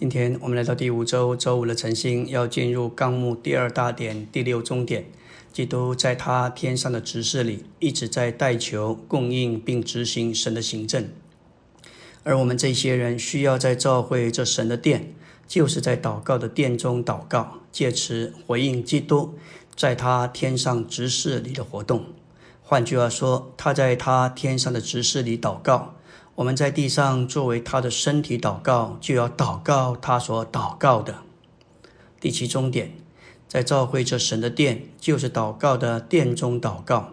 今天我们来到第五周周五的晨星，要进入纲目第二大点第六中点。基督在他天上的执事里，一直在代求、供应并执行神的行政。而我们这些人需要在召会这神的殿，就是在祷告的殿中祷告，借此回应基督在他天上执事里的活动。换句话说，他在他天上的执事里祷告。我们在地上作为他的身体祷告，就要祷告他所祷告的。第七终点，在召会这神的殿，就是祷告的殿中祷告，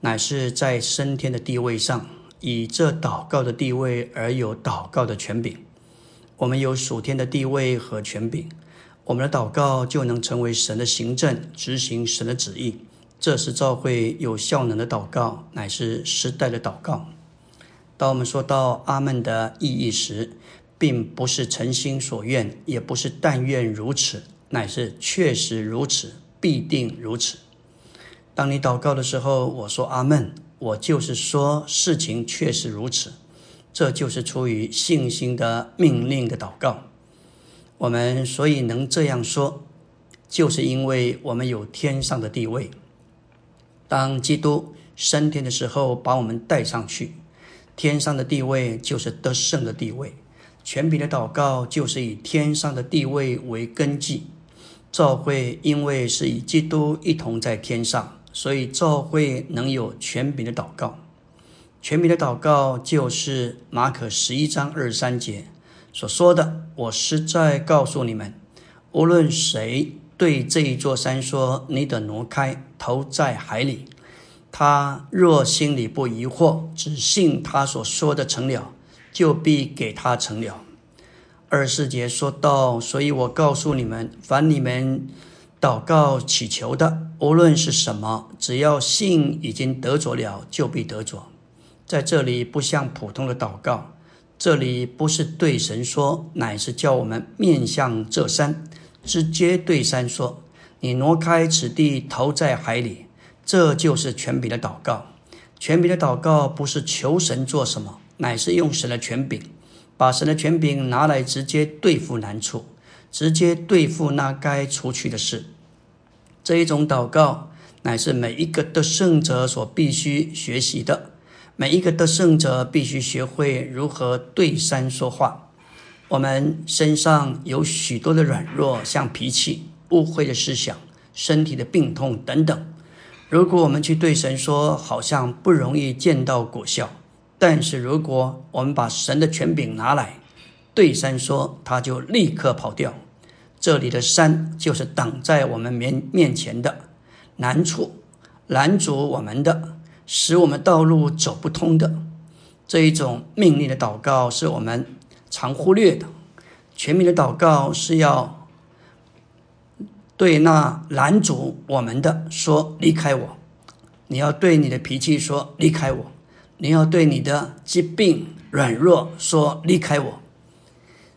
乃是在升天的地位上，以这祷告的地位而有祷告的权柄。我们有属天的地位和权柄，我们的祷告就能成为神的行政，执行神的旨意。这是召会有效能的祷告，乃是时代的祷告。当我们说到阿门的意义时，并不是诚心所愿，也不是但愿如此，乃是确实如此，必定如此。当你祷告的时候，我说阿门，我就是说事情确实如此，这就是出于信心的命令的祷告。我们所以能这样说，就是因为我们有天上的地位。当基督升天的时候，把我们带上去。天上的地位就是得胜的地位，权柄的祷告就是以天上的地位为根基。教会因为是以基督一同在天上，所以教会能有权柄的祷告。权柄的祷告就是马可十一章二十三节所说的：“我实在告诉你们，无论谁对这一座山说，你得挪开，投在海里。”他若心里不疑惑，只信他所说的成了，就必给他成了。二十四节说到，所以我告诉你们，凡你们祷告祈求的，无论是什么，只要信已经得着了，就必得着。在这里不像普通的祷告，这里不是对神说，乃是叫我们面向这山，直接对山说：“你挪开此地，投在海里。”这就是权柄的祷告。权柄的祷告不是求神做什么，乃是用神的权柄，把神的权柄拿来直接对付难处，直接对付那该除去的事。这一种祷告，乃是每一个得胜者所必须学习的。每一个得胜者必须学会如何对山说话。我们身上有许多的软弱，像脾气、误会的思想、身体的病痛等等。如果我们去对神说，好像不容易见到果效；但是如果我们把神的权柄拿来对山说，他就立刻跑掉。这里的山就是挡在我们面面前的难处，拦阻我们的，使我们道路走不通的这一种命令的祷告，是我们常忽略的。全民的祷告是要。对那拦阻我们的说离开我，你要对你的脾气说离开我，你要对你的疾病软弱说离开我。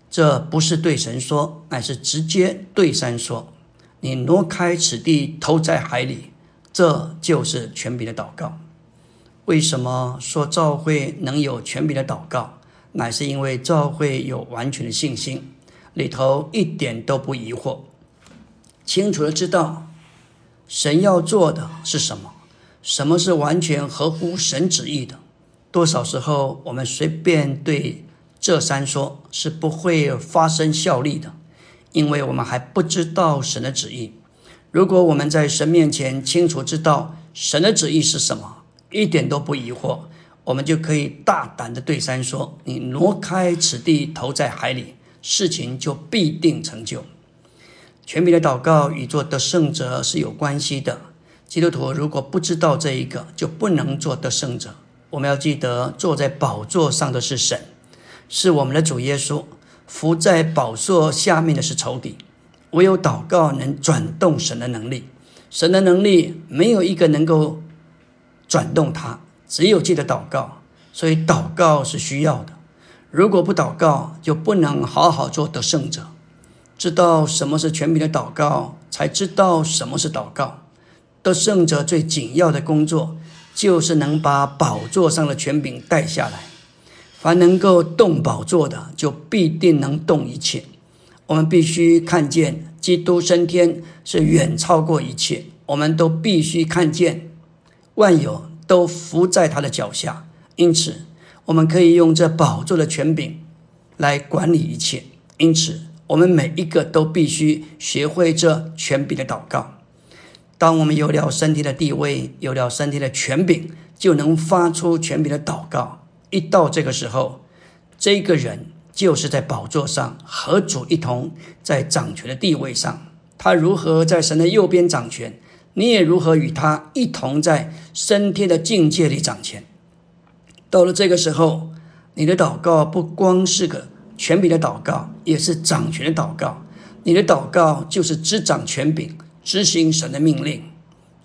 这不是对神说，乃是直接对山说：“你挪开此地，投在海里。”这就是权柄的祷告。为什么说教会能有权柄的祷告？乃是因为教会有完全的信心，里头一点都不疑惑。清楚的知道神要做的是什么，什么是完全合乎神旨意的。多少时候我们随便对这三说，是不会发生效力的，因为我们还不知道神的旨意。如果我们在神面前清楚知道神的旨意是什么，一点都不疑惑，我们就可以大胆的对山说：“你挪开此地，投在海里，事情就必定成就。”全民的祷告与做得胜者是有关系的。基督徒如果不知道这一个，就不能做得胜者。我们要记得，坐在宝座上的是神，是我们的主耶稣；伏在宝座下面的是仇敌。唯有祷告能转动神的能力，神的能力没有一个能够转动它，只有记得祷告。所以祷告是需要的。如果不祷告，就不能好好做得胜者。知道什么是全柄的祷告，才知道什么是祷告。得胜者最紧要的工作，就是能把宝座上的权柄带下来。凡能够动宝座的，就必定能动一切。我们必须看见基督升天是远超过一切，我们都必须看见万有都伏在他的脚下。因此，我们可以用这宝座的权柄来管理一切。因此，我们每一个都必须学会这权柄的祷告。当我们有了身体的地位，有了身体的权柄，就能发出权柄的祷告。一到这个时候，这个人就是在宝座上和主一同在掌权的地位上。他如何在神的右边掌权，你也如何与他一同在升天的境界里掌权。到了这个时候，你的祷告不光是个权柄的祷告，也是掌权的祷告。你的祷告就是执掌权柄。执行神的命令，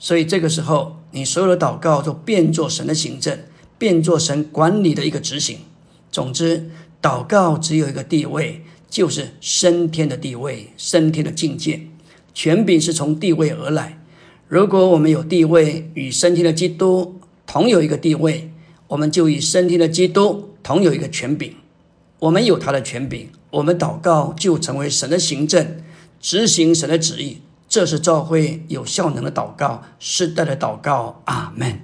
所以这个时候，你所有的祷告都变作神的行政，变作神管理的一个执行。总之，祷告只有一个地位，就是升天的地位，升天的境界。权柄是从地位而来。如果我们有地位与升天的基督同有一个地位，我们就与升天的基督同有一个权柄。我们有他的权柄，我们祷告就成为神的行政，执行神的旨意。这是教会有效能的祷告，世代的祷告。阿门。